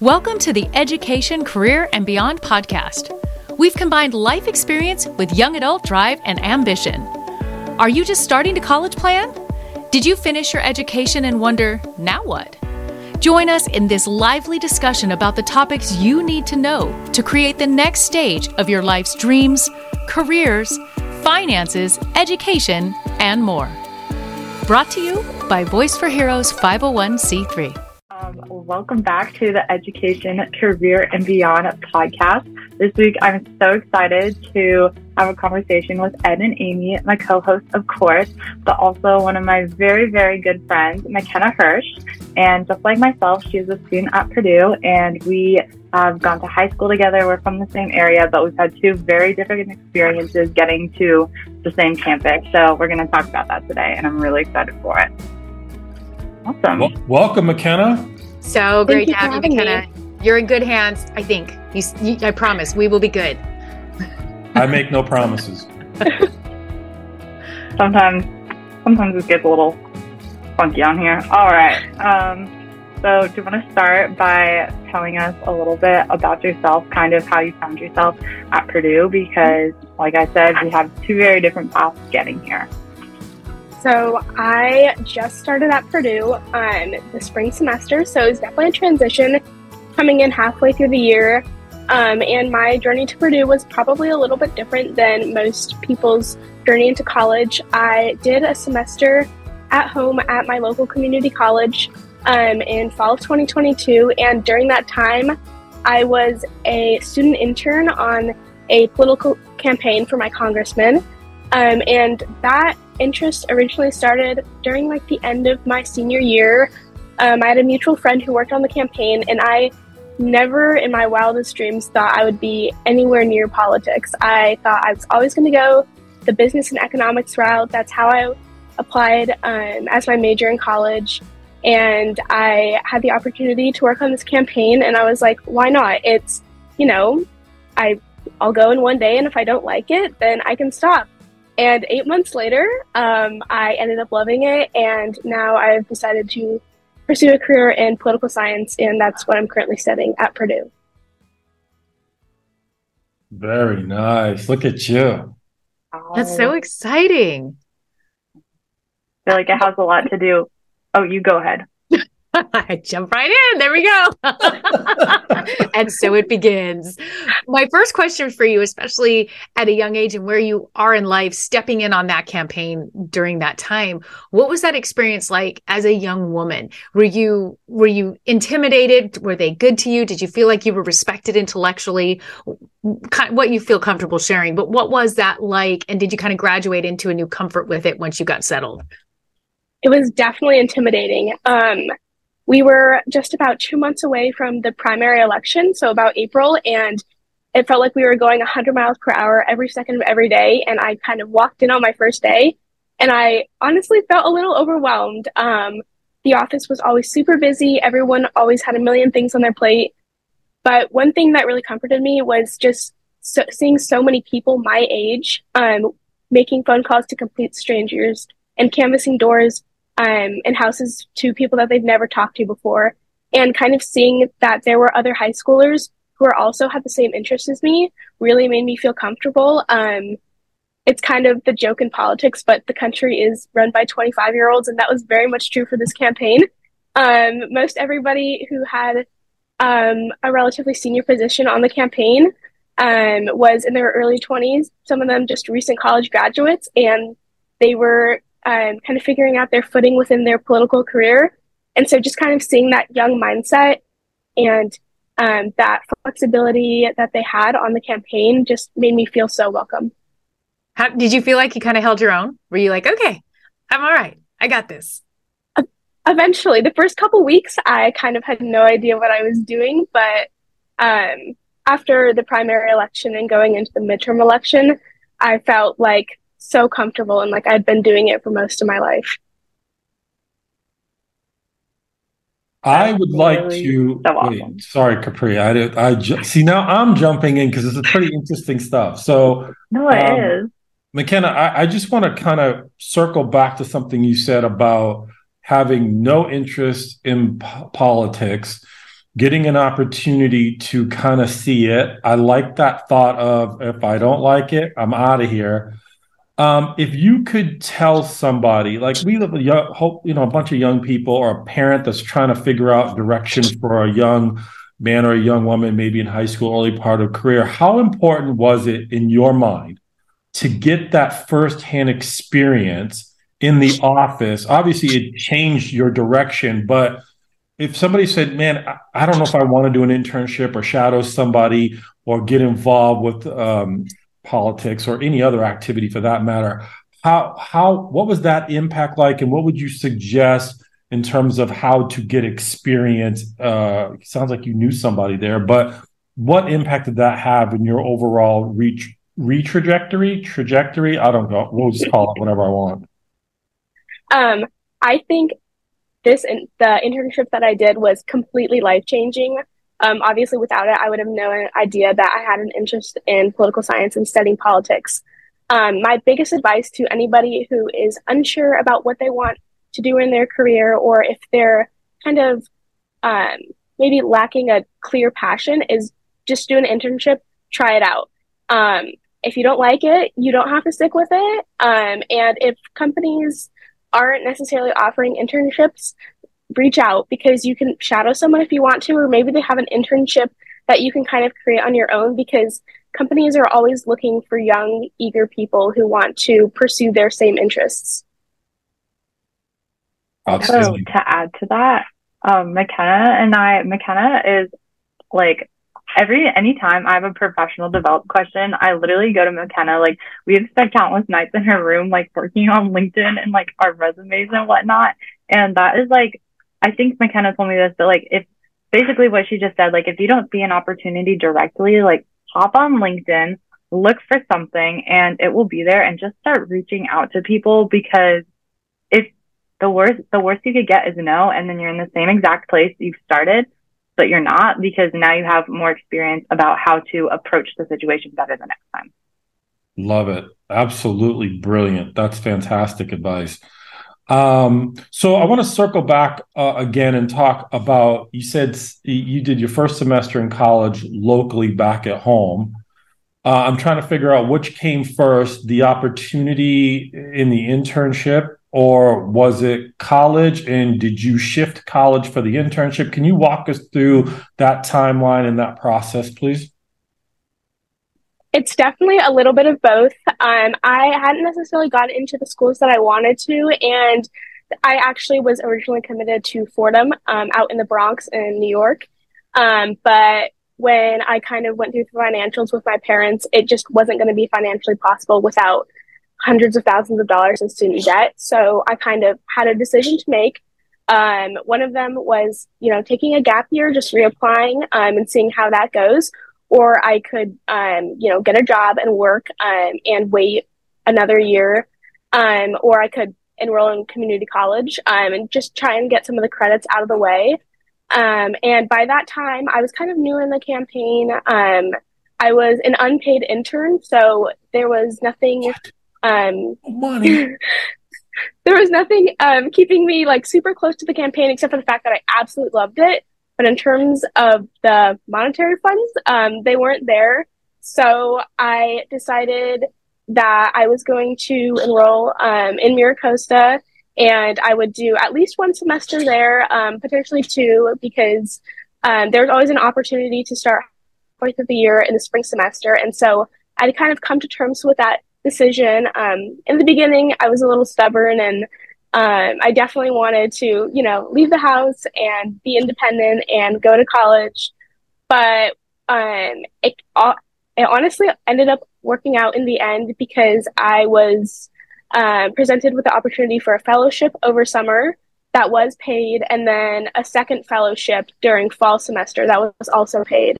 Welcome to the Education, Career, and Beyond podcast. We've combined life experience with young adult drive and ambition. Are you just starting to college plan? Did you finish your education and wonder, now what? Join us in this lively discussion about the topics you need to know to create the next stage of your life's dreams, careers, finances, education, and more. Brought to you by Voice for Heroes 501c3. Welcome back to the Education, Career, and Beyond podcast. This week, I'm so excited to have a conversation with Ed and Amy, my co-hosts, of course, but also one of my very, very good friends, Makena Hersh. And just like myself, she's a student at Purdue, and we have gone to high school together. We're from the same area, but we've had two very different experiences getting to the same campus. So we're going to talk about that today, and I'm really excited for it. Awesome. Well, welcome, Makena. So great to have you, Makena. Me. You're in good hands, I think. You, you, I promise we will be good. I make no promises. sometimes, sometimes it gets a little funky on here. All right. Um, so, do you want to start by telling us a little bit about yourself, kind of how you found yourself at Purdue? Because, like I said, we have two very different paths getting here. So I just started at Purdue um, the spring semester, so it was definitely a transition coming in halfway through the year. Um, and my journey to Purdue was probably a little bit different than most people's journey into college. I did a semester at home at my local community college um, in fall of 2022, and during that time, I was a student intern on a political campaign for my congressman. Um, and that interest originally started during like the end of my senior year. Um, I had a mutual friend who worked on the campaign, and I never in my wildest dreams thought I would be anywhere near politics. I thought I was always going to go the business and economics route. That's how I applied um, as my major in college. And I had the opportunity to work on this campaign, and I was like, why not? It's, you know, I, I'll go in one day, and if I don't like it, then I can stop. And eight months later, um, I ended up loving it, and now I've decided to pursue a career in political science, and that's what I'm currently studying at Purdue. Very nice. Look at you. That's so exciting. I feel like it has a lot to do. Oh, you go ahead. I jump right in. There we go. and so it begins. My first question for you, especially at a young age and where you are in life, stepping in on that campaign during that time, what was that experience like as a young woman? Were you were you intimidated? Were they good to you? Did you feel like you were respected intellectually? What you feel comfortable sharing, but what was that like? And did you kind of graduate into a new comfort with it once you got settled? It was definitely intimidating. Um, we were just about two months away from the primary election, so about April, and it felt like we were going 100 miles per hour every second of every day. And I kind of walked in on my first day, and I honestly felt a little overwhelmed. Um, the office was always super busy, everyone always had a million things on their plate. But one thing that really comforted me was just so, seeing so many people my age um, making phone calls to complete strangers and canvassing doors um, in houses to people that they've never talked to before, and kind of seeing that there were other high schoolers who are also had the same interests as me really made me feel comfortable. Um, it's kind of the joke in politics, but the country is run by 25 year olds, and that was very much true for this campaign. Um, most everybody who had um, a relatively senior position on the campaign um, was in their early 20s, some of them just recent college graduates, and they were um, kind of figuring out their footing within their political career. And so just kind of seeing that young mindset and um, that flexibility that they had on the campaign just made me feel so welcome. How, did you feel like you kind of held your own? Were you like, okay, I'm all right, I got this? Eventually, the first couple weeks, I kind of had no idea what I was doing, but um, after the primary election and going into the midterm election, I felt like so comfortable and like I'd been doing it for most of my life. I would like to. So awesome. wait, sorry, Capri. I, did, I ju- see now. I'm jumping in because it's a pretty interesting stuff. So no, it um, is. Makena, I, I just want to kind of circle back to something you said about having no interest in p- politics, getting an opportunity to kind of see it. I like that thought of if I don't like it, I'm out of here. Um, if you could tell somebody, like we live, young, hope you know, a bunch of young people or a parent that's trying to figure out direction for a young man or a young woman, maybe in high school, early part of career, how important was it in your mind to get that firsthand experience in the office? Obviously, it changed your direction, but if somebody said, "Man, I don't know if I want to do an internship or shadow somebody or get involved with um, politics or any other activity for that matter. How how what was that impact like, and what would you suggest in terms of how to get experience? Uh, sounds like you knew somebody there, but what impact did that have in your overall reach retrajectory trajectory? trajectory? I don't know. We'll just call it whatever I want. Um, I think this and the internship that I did was completely life changing. Um, obviously, without it, I would have no idea that I had an interest in political science and studying politics. Um, my biggest advice to anybody who is unsure about what they want to do in their career, or if they're kind of um, maybe lacking a clear passion, is just do an internship, try it out. Um, if you don't like it, you don't have to stick with it. Um, and if companies aren't necessarily offering internships, reach out because you can shadow someone if you want to, or maybe they have an internship that you can kind of create on your own because companies are always looking for young, eager people who want to pursue their same interests. So to add to that, um, Makena and I, Makena is like every anytime I have a professional development question, I literally go to Makena. Like we have spent countless nights in her room, like working on LinkedIn and like our resumes and whatnot. And that is like I think Makena told me this, but like if basically what she just said, like if you don't see an opportunity directly, like hop on LinkedIn, look for something and it will be there and just start reaching out to people because if the worst the worst you could get is no and then you're in the same exact place you've started but you're not because now you have more experience about how to approach the situation better the next time. Love it. Absolutely brilliant. That's fantastic advice. Um, so I want to circle back uh, again and talk about. You said you did your first semester in college locally back at home. Uh, I'm trying to figure out which came first: the opportunity in the internship, or was it college? And did you shift college for the internship? Can you walk us through that timeline and that process, please? It's definitely a little bit of both. Um, I hadn't necessarily gotten into the schools that I wanted to, and I actually was originally committed to Fordham um, out in the Bronx in New York. Um, but when I kind of went through the financials with my parents, it just wasn't going to be financially possible without hundreds of thousands of dollars in student debt. So I kind of had a decision to make. Um, one of them was, you know, taking a gap year, just reapplying um, and seeing how that goes or I could, um, you know, get a job and work um, and wait another year, um, or I could enroll in community college um, and just try and get some of the credits out of the way. Um, and by that time, I was kind of new in the campaign. Um, I was an unpaid intern, so there was nothing. Money. there was nothing keeping me like super close to the campaign except for the fact that I absolutely loved it. But in terms of the monetary funds, um, they weren't there. So I decided that I was going to enroll um, in MiraCosta and I would do at least one semester there, um, potentially two, because um, there's always an opportunity to start fourth of the year in the spring semester. And so I'd kind of come to terms with that decision. Um, in the beginning, I was a little stubborn and um, I definitely wanted to, you know, leave the house and be independent and go to college. But um, it, it honestly ended up working out in the end because I was um, presented with the opportunity for a fellowship over summer that was paid, and then a second fellowship during fall semester that was also paid.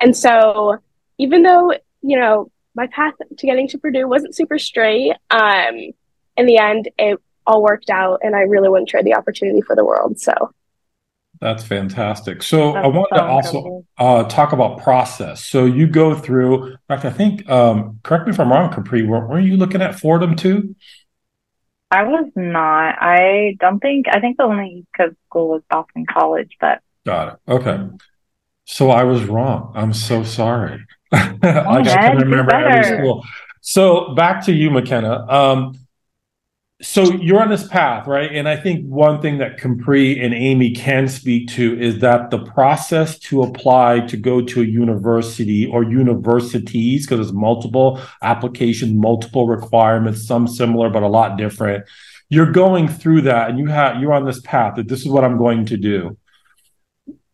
And so, even though, you know, my path to getting to Purdue wasn't super straight, um, in the end, it all worked out and I really wouldn't trade the opportunity for the world. So that's fantastic. So that's I wanted to also uh, talk about process. So you go through, in fact, I think, um, correct me if I'm wrong, Capri, were, were you looking at Fordham too? I was not. I don't think, I think the only East Coast school was Boston College, but Got it. Okay. So I was wrong. I'm so sorry. like I can't remember every school. So back to you, Makena. Um, so you're on this path, right? And I think one thing that Capri and Amy can speak to is that the process to apply to go to a university or universities, because there's multiple application, multiple requirements, some similar but a lot different. You're going through that, and you have you're on this path that this is what I'm going to do.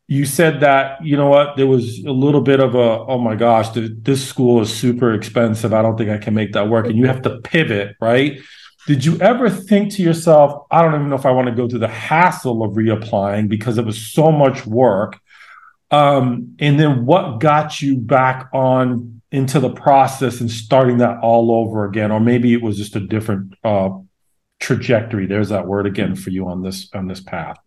You said that you know what there was a little bit of a oh my gosh this school is super expensive. I don't think I can make that work, and you have to pivot, right? Did you ever think to yourself, I don't even know if I want to go through the hassle of reapplying because it was so much work? Um, and then what got you back on into the process and starting that all over again? Or maybe it was just a different uh, trajectory. There's that word again for you on this on this path.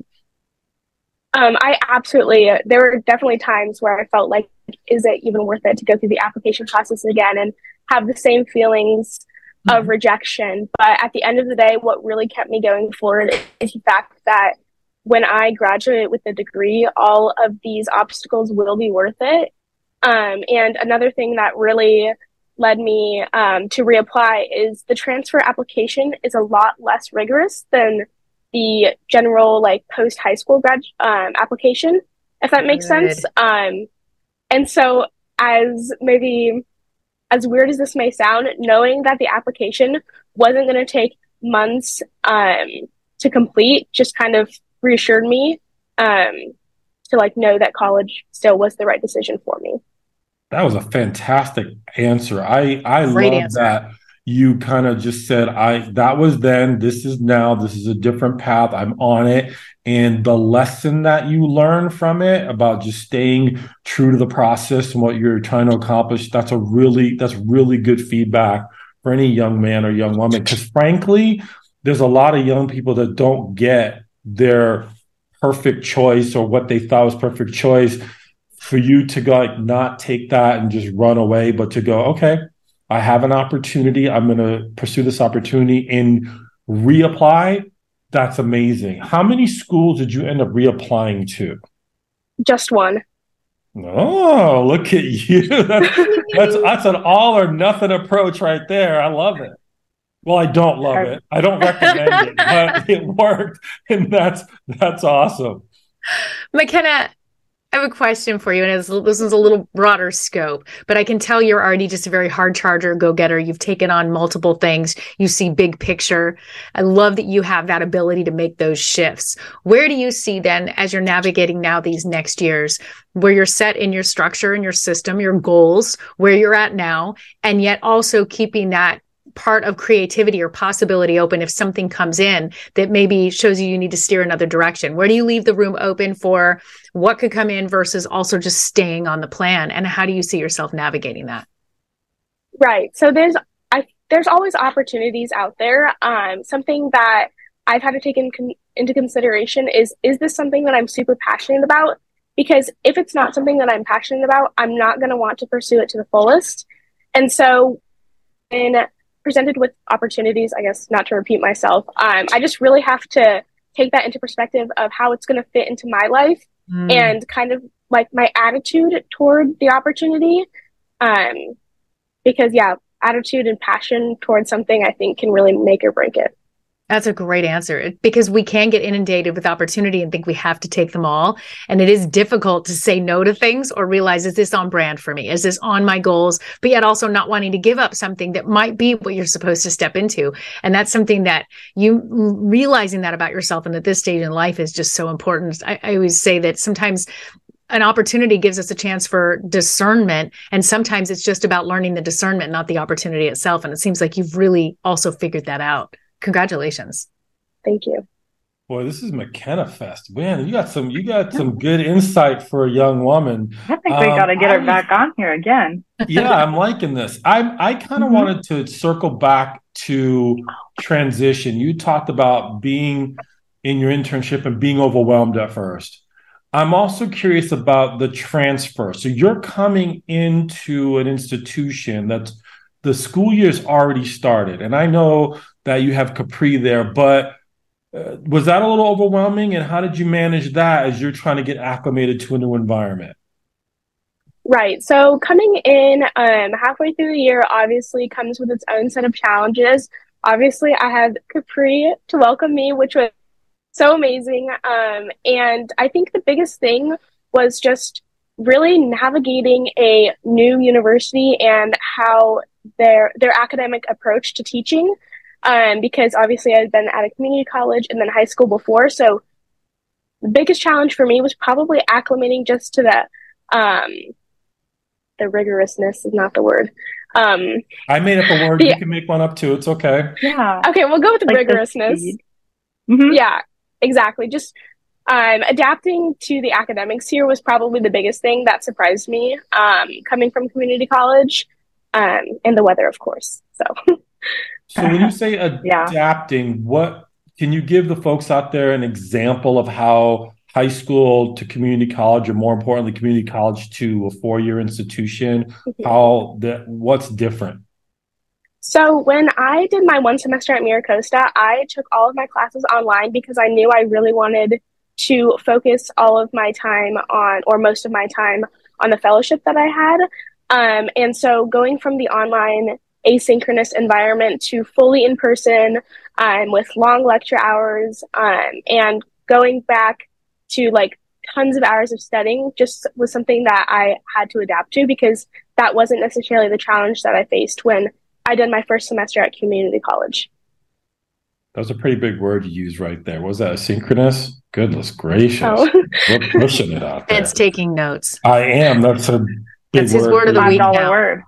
Um, I absolutely. There were definitely times where I felt like, is it even worth it to go through the application process again and have the same feelings mm-hmm. of rejection. But at the end of the day, what really kept me going forward is the fact that when I graduate with a degree, all of these obstacles will be worth it. Um, and another thing that really led me um, to reapply is the transfer application is a lot less rigorous than the general like post high school grad um, application, if that makes Good. sense. Um, and so as maybe as weird as this may sound, knowing that the application wasn't going to take months um, to complete just kind of reassured me um, to like know that college still was the right decision for me. That was a fantastic answer. I I Great love answer. that you kind of just said i that was then this is now this is a different path i'm on it. And the lesson that you learn from it about just staying true to the process and what you're trying to accomplish that's a really that's really good feedback for any young man or young woman. Because frankly there's a lot of young people that don't get their perfect choice or what they thought was perfect choice for you to go like not take that and just run away but to go okay I have an opportunity. I'm going to pursue this opportunity and reapply. That's amazing. How many schools did you end up reapplying to? Just one. Oh, look at you. That's, that's, that's an all or nothing approach right there. I love it. Well, I don't love it. I don't recommend it, but it worked. And that's that's awesome. Makena, have a question for you, and this is a little broader scope, but I can tell you're already just a very hard charger, go getter. You've taken on multiple things. You see big picture. I love that you have that ability to make those shifts. Where do you see then, as you're navigating now these next years, where you're set in your structure and your system, your goals, where you're at now, and yet also keeping that part of creativity or possibility open if something comes in that maybe shows you you need to steer another direction? Where do you leave the room open for what could come in versus also just staying on the plan? And how do you see yourself navigating that? Right. So there's I there's always opportunities out there. Um, something that I've had to take in into consideration is is this something that I'm super passionate about? Because if it's not something that I'm passionate about, I'm not going to want to pursue it to the fullest. And so, in presented with opportunities, I guess not to repeat myself, um, I just really have to take that into perspective of how it's going to fit into my life mm. and kind of like my attitude toward the opportunity. Um, because yeah, attitude and passion towards something I think can really make or break it. That's a great answer eh, because we can get inundated with opportunity and think we have to take them all. And it is difficult to say no to things or realize, is this on brand for me? Is this on my goals? But yet also not wanting to give up something that might be what you're supposed to step into. And that's something that you realizing that about yourself and at this stage in life is just so important. I, I always say that sometimes an opportunity gives us a chance for discernment and sometimes it's just about learning the discernment not the opportunity itself and it seems like you've really also figured that out congratulations. Thank you. Boy, this is Makena Fest. Man, you got some you got some good insight for a young woman. I think um, we got to get her back on here again. yeah, I'm liking this. I I kind of mm-hmm. wanted to circle back to transition. You talked about being in your internship and being overwhelmed at first. I'm also curious about the transfer. So you're coming into an institution that's the school year's already started. And I know that you have Capri there, but uh, was that a little overwhelming? And how did you manage that as you're trying to get acclimated to a new environment? Right. So coming in um, halfway through the year obviously comes with its own set of challenges. Obviously, I had Capri to welcome me, which was so amazing. Um, and I think the biggest thing was just really navigating a new university and how their their academic approach to teaching. Um, because obviously I'd been at a community college and then high school before, so the biggest challenge for me was probably acclimating just to the um, the rigorousness is not the word. Um, I made up a word. The, you can make one up too. It's okay. Yeah. Okay, we'll go with the like rigorousness. The mm-hmm. Yeah, exactly. Just um, adapting to the academics here was probably the biggest thing that surprised me. Um, coming from community college, um, and the weather, of course. So. so when you say adapting, yeah. what can you give the folks out there an example of how high school to community college, or more importantly, community college to a four-year institution? Mm-hmm. How that what's different? So when I did my one semester at MiraCosta, I took all of my classes online because I knew I really wanted to focus all of my time on, or most of my time on the fellowship that I had. Um, and so going from the online asynchronous environment to fully in person um, with long lecture hours um, and going back to like tons of hours of studying just was something that I had to adapt to because that wasn't necessarily the challenge that I faced when I did my first semester at community college. That was a pretty big word you used right there. Was that asynchronous? Goodness gracious. Oh. We're pushing it out there. It's taking notes. I am. That's a That's his word, word of the week. Now. Word.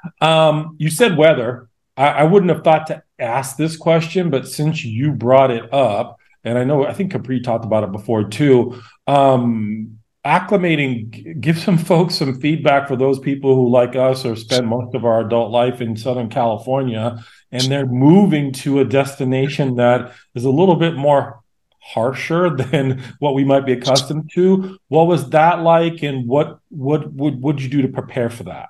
um, you said weather. I, I wouldn't have thought to ask this question, but since you brought it up, and I know I think Capri talked about it before too. Um, acclimating, give some folks some feedback for those people who, like us, or spend most of our adult life in Southern California, and they're moving to a destination that is a little bit more harsher than what we might be accustomed to. What was that like, and what what would would you do to prepare for that?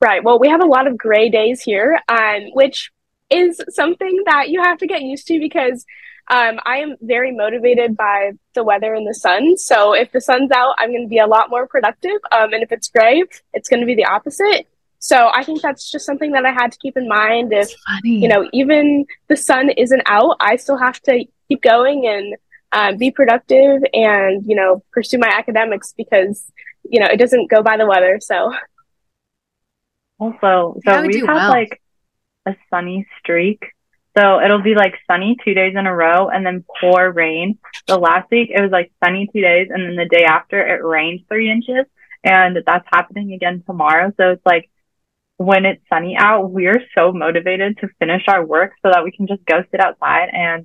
Right. Well, we have a lot of gray days here, um, which is something that you have to get used to because um, I am very motivated by the weather and the sun. So if the sun's out, I'm going to be a lot more productive. Um, and if it's gray, it's going to be the opposite. So I think that's just something that I had to keep in mind. If you know, even the sun isn't out, I still have to keep going and uh, be productive and you know pursue my academics because you know it doesn't go by the weather. So also, so we have well. like a sunny streak so it'll be like sunny two days in a row and then pour rain. So last week it was like sunny two days and then the day after it rained three inches and that's happening again tomorrow. So it's like when it's sunny out, we're so motivated to finish our work so that we can just go sit outside and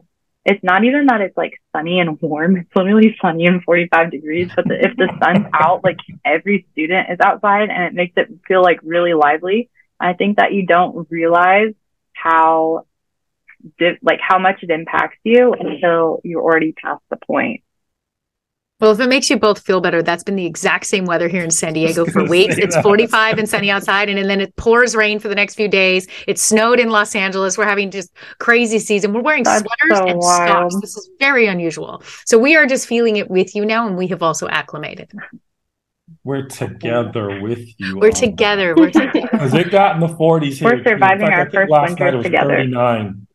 it's not even that it's like sunny and warm. It's literally sunny and 45 degrees. But the, if the sun's out, like every student is outside and it makes it feel like really lively. I think that you don't realize how like how much it impacts you until you're already past the point. Well, if it makes you both feel better, that's been the exact same weather here in San Diego for weeks. It's 45 and sunny outside, and, and then it pours rain for the next few days. It snowed in Los Angeles. We're having just crazy season. We're wearing that's sweaters so and wild. socks. This is very unusual. So we are just feeling it with you now, and we have also acclimated. We're together with you. We're together. We're together. Because it got in the 40s here. We're surviving our first winter together. 39.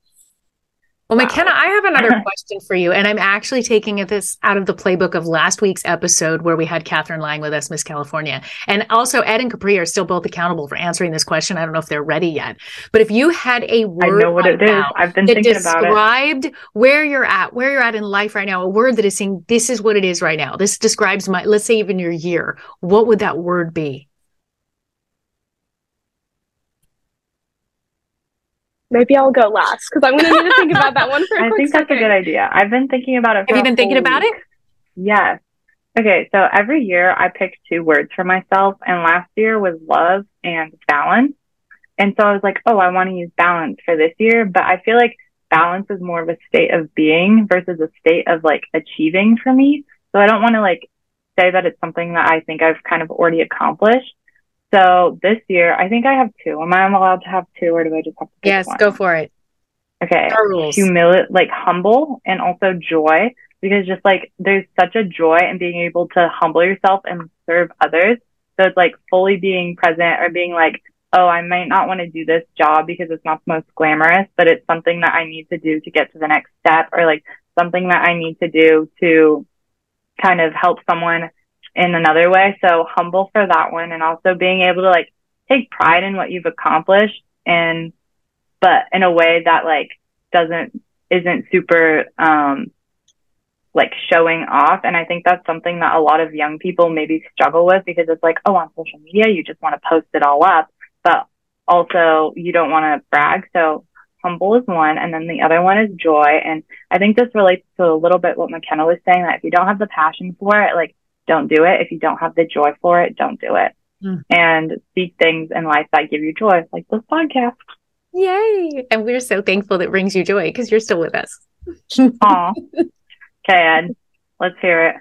Well, Makena, I have another question for you. And I'm actually taking this out of the playbook of last week's episode where we had Catherine Lang with us, Miss California. And also, Ed and Capri are still both accountable for answering this question. I don't know if they're ready yet. But if you had a word I know what right it is. I've been that thinking about it. described where you're at, where you're at in life right now, a word that is saying, this is what it is right now. This describes my, let's say, even your year. What would that word be? Maybe I'll go last because I'm going to need to think about that one for a I think second. that's a good idea. I've been thinking about it. Have you been thinking about it? Yes. Okay, so every year I pick two words for myself, and last year was love and balance. And so I was like, oh, I want to use balance for this year, but I feel like balance is more of a state of being versus a state of like achieving for me. So I don't want to like say that it's something that I think I've kind of already accomplished. So this year, I think I have two. Am I allowed to have two, or do I just have to? yes, one? go for it. Okay. Girls. Humility, like humble and also joy, because just like there's such a joy in being able to humble yourself and serve others. So it's like fully being present or being like, oh, I might not want to do this job because it's not the most glamorous, but it's something that I need to do to get to the next step or like something that I need to do to kind of help someone in another way. So humble for that one and also being able to like take pride in what you've accomplished and, but in a way that like doesn't, isn't super, um, like showing off. And I think that's something that a lot of young people maybe struggle with because it's like, oh, on social media, you just want to post it all up, but also you don't want to brag. So humble is one. And then the other one is joy. And I think this relates to a little bit what Makena was saying that if you don't have the passion for it, like don't do it. If you don't have the joy for it, don't do it. Mm. And seek things in life that give you joy, like this podcast. Yay. And we're so thankful that brings you joy because you're still with us. Aw. okay, Ed, let's hear it.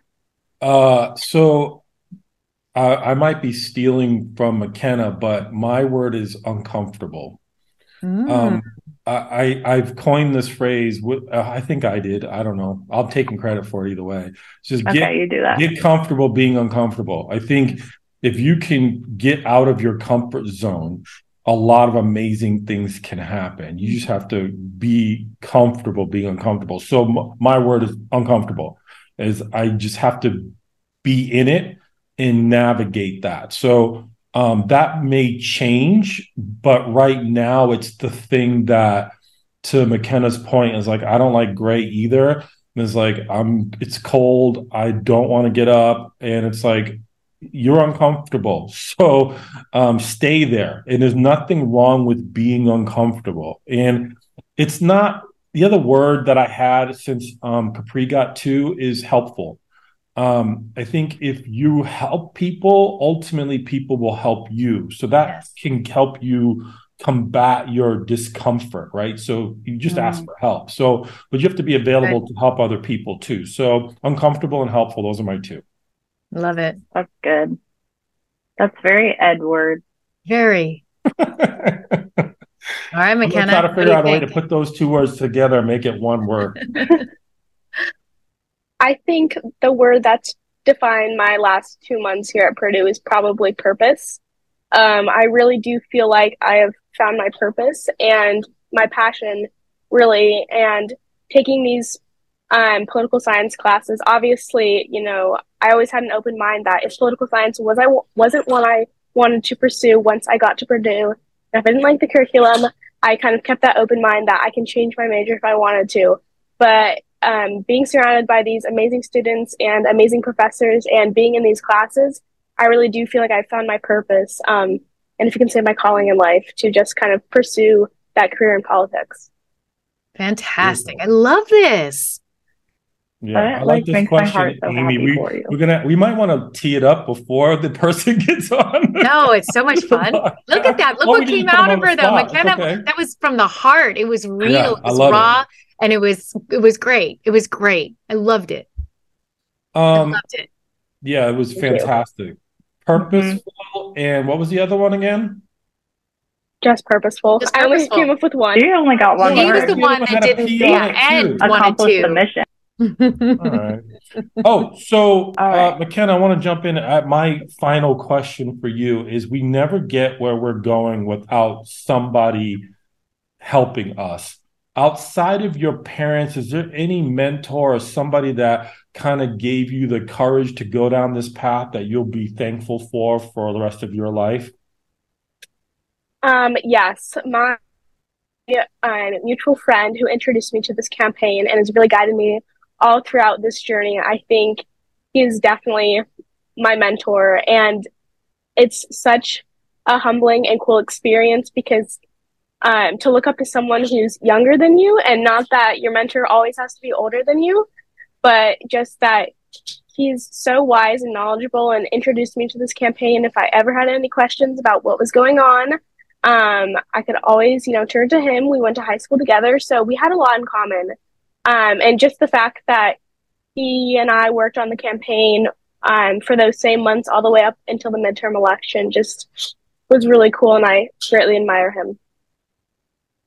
Uh, so uh, I might be stealing from Makena, but my word is uncomfortable. Mm. Um, I, I have coined this phrase. Uh, I think I did. I don't know. I'm taking credit for it either way. Just Okay, get you do that. get comfortable being uncomfortable. I think if you can get out of your comfort zone, a lot of amazing things can happen. You just have to be comfortable being uncomfortable. So m- my word is uncomfortable. Is I just have to be in it and navigate that. So um, that may change, but right now it's the thing that, to Makena's point, is like I don't like gray either. And it's like I'm. It's cold. I don't want to get up, and it's like you're uncomfortable. So um, stay there. And there's nothing wrong with being uncomfortable. And it's not the other word that I had since um, Capri got to is helpful. Um, I think if you help people, ultimately people will help you. So that Yes. can help you combat your discomfort, right? So you just ask Mm. for help. So, but you have to be available to help other people too. So uncomfortable and helpful, those are my two. Love it. That's good. That's very Edward. Very. All right, Makena. I'm gonna to figure you out a way to put those two words together and make it one word. I think the word that's defined my last two months here at Purdue is probably purpose. Um, I really do feel like I have found my purpose and my passion, really. And taking these um, political science classes, obviously, you know, I always had an open mind that if political science was I wasn't one I wanted to pursue once I got to Purdue, and if I didn't like the curriculum, I kind of kept that open mind that I can change my major if I wanted to. But um, being surrounded by these amazing students and amazing professors and being in these classes, I really do feel like I found my purpose. Um, and if you can say my calling in life to just kind of pursue that career in politics. Fantastic. I love this. Yeah, That, I like like, this makes my heart question, so Amy. We, we're gonna we might want to tee it up before the person gets on. No, it's so much fun. Look at that. Look Well, we what came out of her though. Makena, okay. that was from the heart. It was real. Yeah, it I was love it. Raw. And it was it was great. It was great. I loved it. I Um, loved it. yeah, it was Thank you. fantastic. Purposeful, and what was the other one again? Just purposeful. Just I only came up with one. You only got one He was the the one one that didn't. P on Yeah, it, Ed Accomplish the mission. All right. Oh, so All uh. Makena, I want to jump in. At my final question for you is: We never get where we're going without somebody helping us. Outside of your parents, is there any mentor or somebody that kind of gave you the courage to go down this path that you'll be thankful for for the rest of your life? Um, yes, my um, mutual friend who introduced me to this campaign and has really guided me all throughout this journey. I think he is definitely my mentor, and it's such a humbling and cool experience because um, to look up to someone who's younger than you, and not that your mentor always has to be older than you, but just that he's so wise and knowledgeable and introduced me to this campaign. If I ever had any questions about what was going on, um, I could always, you know, turn to him. We went to high school together, so we had a lot in common. Um, and just the fact that he and I worked on the campaign um, for those same months all the way up until the midterm election just was really cool, and I greatly admire him.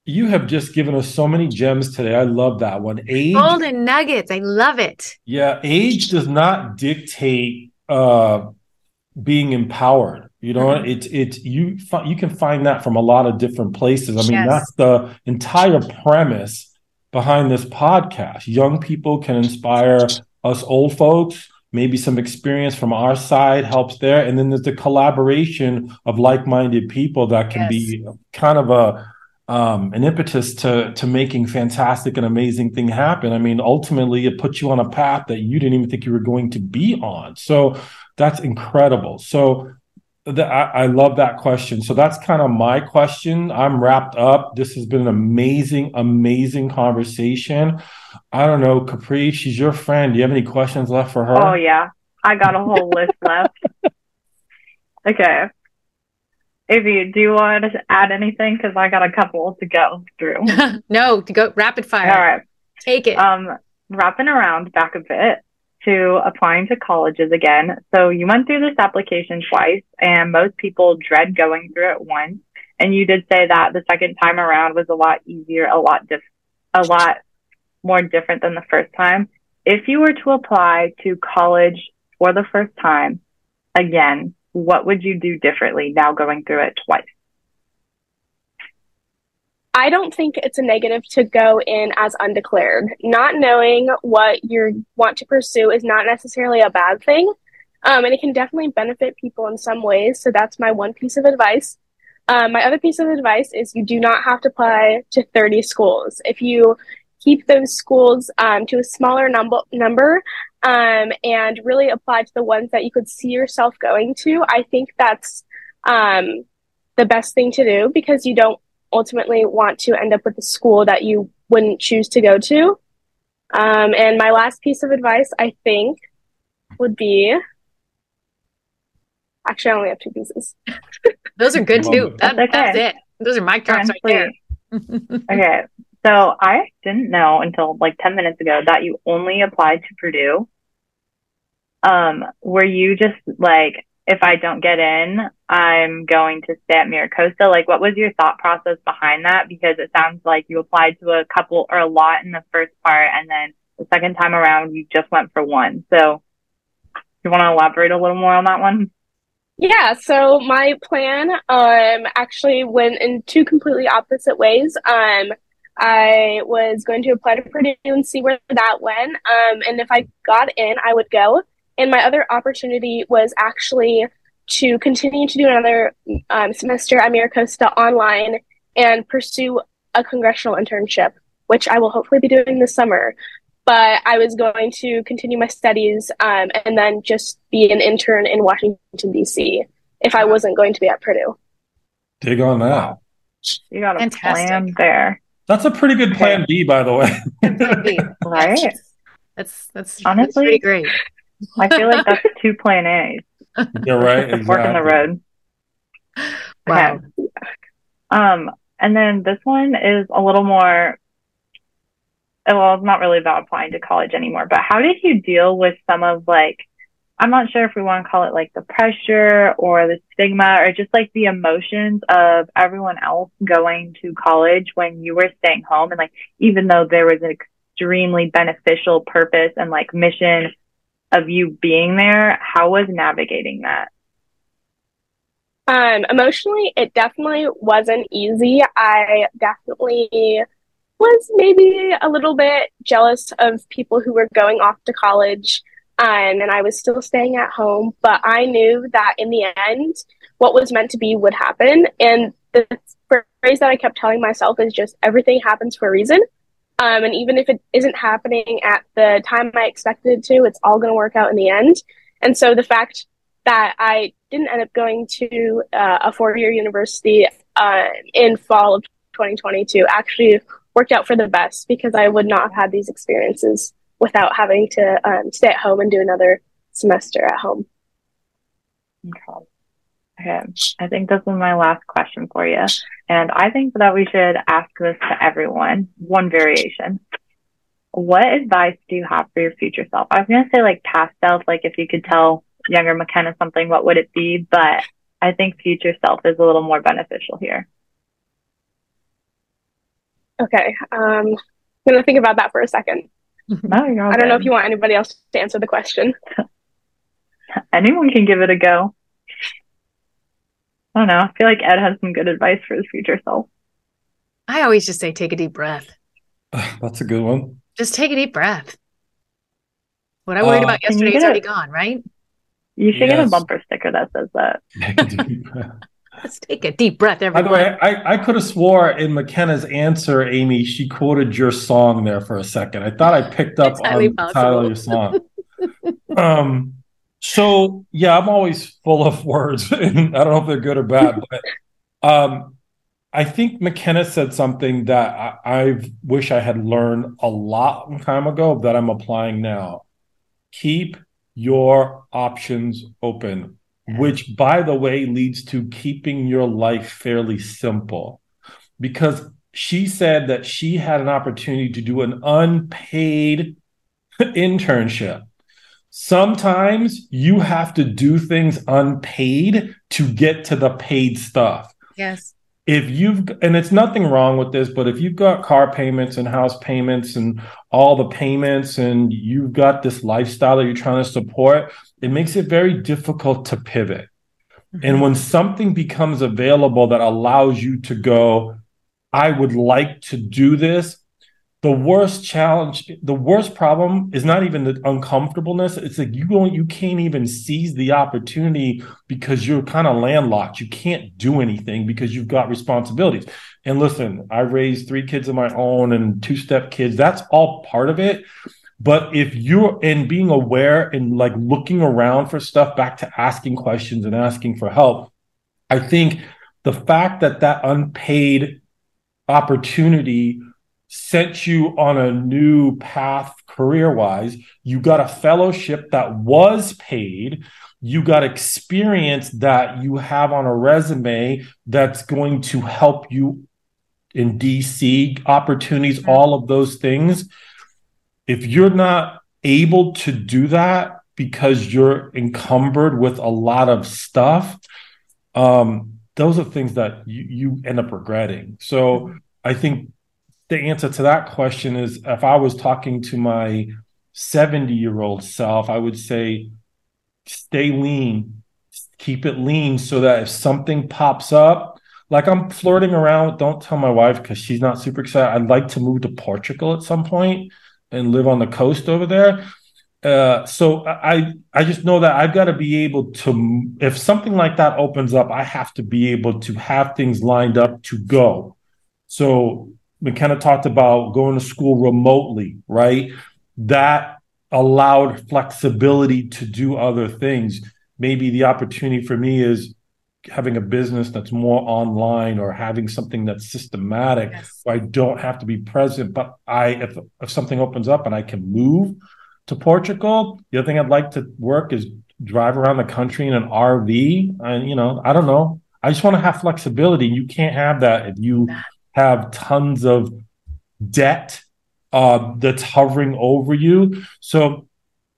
You have just given us so many gems today. I love that one. Age, golden nuggets. I love it. Yeah, age does not dictate uh, being empowered. You know, mm-hmm. it's it's you you can find that from a lot of different places. I mean, yes. that's the entire premise behind this podcast. Young people can inspire us old folks. Maybe some experience from our side helps there, and then there's the collaboration of like-minded people that can yes. be kind of a um, an impetus to to making fantastic and amazing thing happen. I mean, ultimately, it puts you on a path that you didn't even think you were going to be on. So that's incredible. So the, I, I, love that question. So that's kind of my question. I'm wrapped up. This has been an amazing, amazing conversation. I don't know, Capri, she's your friend. Do you have any questions left for her? Oh yeah, I got a whole list left. Okay. Do you want to add anything? Because I got a couple to go through. no, to go rapid fire. All right. Take it. Um, wrapping around back a bit to applying to colleges again. So you went through this application twice, and most people dread going through it once. And you did say that the second time around was a lot easier, a lot diff- a lot more different than the first time. If you were to apply to college for the first time again, what would you do differently now going through it twice? I don't think it's a negative to go in as undeclared. Not knowing what you want to pursue is not necessarily a bad thing. Um, and it can definitely benefit people in some ways. So that's my one piece of advice. Um, my other piece of advice is you do not have to apply to 30 schools. If you keep those schools um, to a smaller num- number um, and really apply to the ones that you could see yourself going to, I think that's um, the best thing to do because you don't ultimately want to end up with a school that you wouldn't choose to go to. Um, and my last piece of advice, I think, would be actually, I only have two pieces. Those are good too. That, okay. That's it. Those are my drops right there. okay. So I didn't know until like 10 minutes ago that you only applied to Purdue. Um, were you just like if I don't get in, I'm going to stay at MiraCosta. Like, what was your thought process behind that? Because it sounds like you applied to a couple or a lot in the first part, and then the second time around, you just went for one. So, you want to elaborate a little more on that one? Yeah, so my plan um actually went in two completely opposite ways. Um I was going to apply to Purdue and see where that went. Um and if I got in, I would go. And my other opportunity was actually to continue to do another um, semester at MiraCosta online and pursue a congressional internship, which I will hopefully be doing this summer. But I was going to continue my studies um, and then just be an intern in Washington, D.C. if I wasn't going to be at Purdue. Dig on that. You got a Fantastic. plan there. That's a pretty good plan B, by the way. right? That's that's honestly that's great. I feel like that's two plan A's. You're right. Exactly. Fork in the road. Wow. Okay. Um, and then this one is a little more. Well, it's not really about applying to college anymore. But how did you deal with some of like? I'm not sure if we want to call it like the pressure or the stigma or just like the emotions of everyone else going to college when you were staying home. And like, even though there was an extremely beneficial purpose and like mission of you being there, how was navigating that? Um, emotionally, it definitely wasn't easy. I definitely was maybe a little bit jealous of people who were going off to college um, and I was still staying at home. But I knew that in the end, what was meant to be would happen. And the phrase that I kept telling myself is just everything happens for a reason. Um, and even if it isn't happening at the time I expected it to, it's all going to work out in the end. And so the fact that I didn't end up going to uh, a four year university uh, in fall of 2022 actually worked out for the best because I would not have had these experiences without having to um, stay at home and do another semester at home. Okay. Okay. I think this is my last question for you. And I think that we should ask this to everyone, one variation. What advice do you have for your future self? I was going to say like past self, like if you could tell younger Makena something, what would it be? But I think future self is a little more beneficial here. Okay. Um, I'm gonna think about that for a second. No, you're all I don't know if you want anybody else to answer the question. Anyone can give it a go. I don't know. I feel like Ed has some good advice for his future self. I always just say take a deep breath. That's a good one. Just take a deep breath. What I worried Uh, about yesterday is already it? gone, right? You should get a bumper sticker that says that. Let's take a deep breath, By the way, I, I could have swore in Makena's answer, Amy, she quoted your song there for a second. I thought I picked up on the title of your song. um, so yeah, I'm always full of words, and I don't know if they're good or bad, but um, I think Makena said something that I, I wish I had learned a long time ago that I'm applying now. Keep your options open, which, by the way, leads to keeping your life fairly simple. Because she said that she had an opportunity to do an unpaid internship. Sometimes you have to do things unpaid to get to the paid stuff Yes. If you've and it's nothing wrong with this but if you've got car payments and house payments and all the payments and you've got this lifestyle that you're trying to support it makes it very difficult to pivot. Mm-hmm. And when something becomes available that allows you to go i would like to do this the worst challenge the worst problem is not even the uncomfortableness. It's like you don't you can't even seize the opportunity because you're kind of landlocked. You can't do anything because you've got responsibilities. And listen i raised three kids of my own and two step kids that's all part of it. But if you're in being aware and like looking around for stuff back to asking questions and asking for help i think the fact that that unpaid opportunity sent you on a new path career wise. You got a fellowship that was paid. You got experience that you have on a resume that's going to help you in DC, opportunities, all of those things. If you're not able to do that because you're encumbered with a lot of stuff, um, those are things that you, you end up regretting. So I think the answer to that question is if I was talking to my 70 year old self, I would say stay lean, keep it lean so that if something pops up, like I'm flirting around don't tell my wife because she's not super excited. I'd like to move to Portugal at some point and live on the coast over there. Uh, so I I just know that I've got to be able to if something like that opens up, I have to be able to have things lined up to go. So Makena talked about going to school remotely, right? That allowed flexibility to do other things. Maybe the opportunity for me is having a business that's more online or having something that's systematic Yes. where I don't have to be present. But I if if something opens up and I can move to Portugal, the other thing I'd like to work is drive around the country in an RV. And you know, I don't know. I just want to have flexibility. You can't have that if you have tons of debt uh, that's hovering over you. So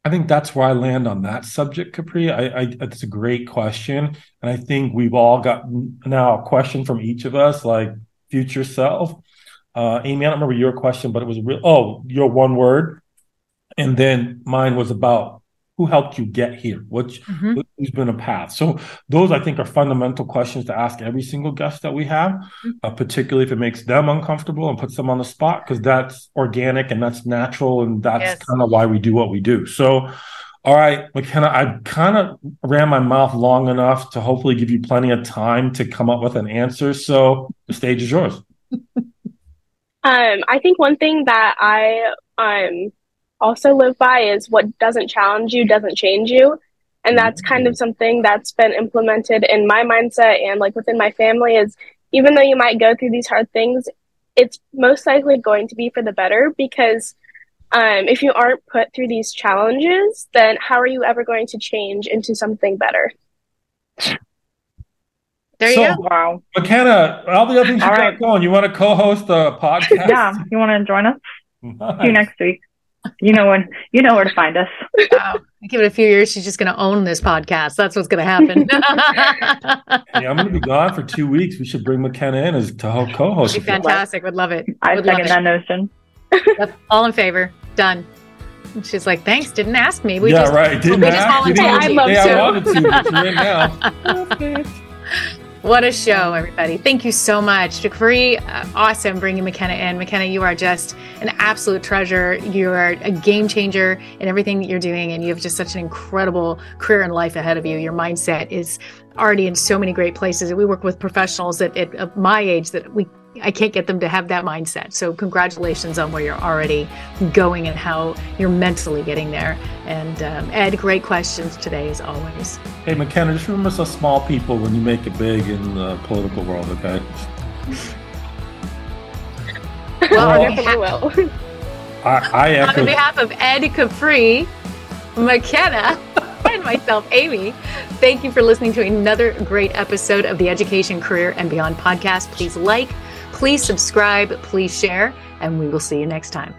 I think that's where I land on that subject, Capri. I, I it's a great question, and I think we've all got now a question from each of us, like future self. Uh, Amy, I don't remember your question, but it was real. Oh, your one word, and then mine was about who helped you get here. Which Mhm. who's been a path. So those I think are fundamental questions to ask every single guest that we have, uh, particularly if it makes them uncomfortable and puts them on the spot, because that's organic and that's natural and that's Yes. kind of why we do what we do. So, all right, Makena, I kind of ran my mouth long enough to hopefully give you plenty of time to come up with an answer. So the stage is yours. Um, I think one thing that I um also live by is what doesn't challenge you doesn't change you. And that's kind of something that's been implemented in my mindset and like within my family is even though you might go through these hard things, it's most likely going to be for the better because um, if you aren't put through these challenges, then how are you ever going to change into something better? There you So- go. Wow. Makena, all the other things you All got right. going, you want to co-host a podcast? Yeah. You want to join us? See you next week. You know when you know where to find us. Wow. Give it a few years, she's just going to own this podcast. That's what's going to happen. yeah, I'm going to be gone for two weeks. We should bring Makena in as to help co-host. Be with you. fantastic. Would love it. I Would love second that notion. Yep. All in favor. Done. And She's like, thanks. Didn't ask me. We yeah, just, right. Didn't we just ask. you volunteered didn't I'd love say to. I wanted to, but you're in now. Perfect. What a show, everybody. Thank you so much. Capri, uh, awesome bringing Makena in. Makena, you are just an absolute treasure. You are a game changer in everything that you're doing, and you have just such an incredible career and life ahead of you. Your mindset is already in so many great places. We work with professionals at, my age that we I can't get them to have that mindset. So congratulations on where you're already going and how you're mentally getting there. And um, Ed, great questions today as always. Hey, Makena, just remember us small people when you make it big in the political world, okay? Well, I on definitely will. I, I on behalf of Ed Capri, Makena, and myself, Amy, thank you for listening to another great episode of the Education, Career, and Beyond podcast. Please like, please subscribe, please share, and we will see you next time.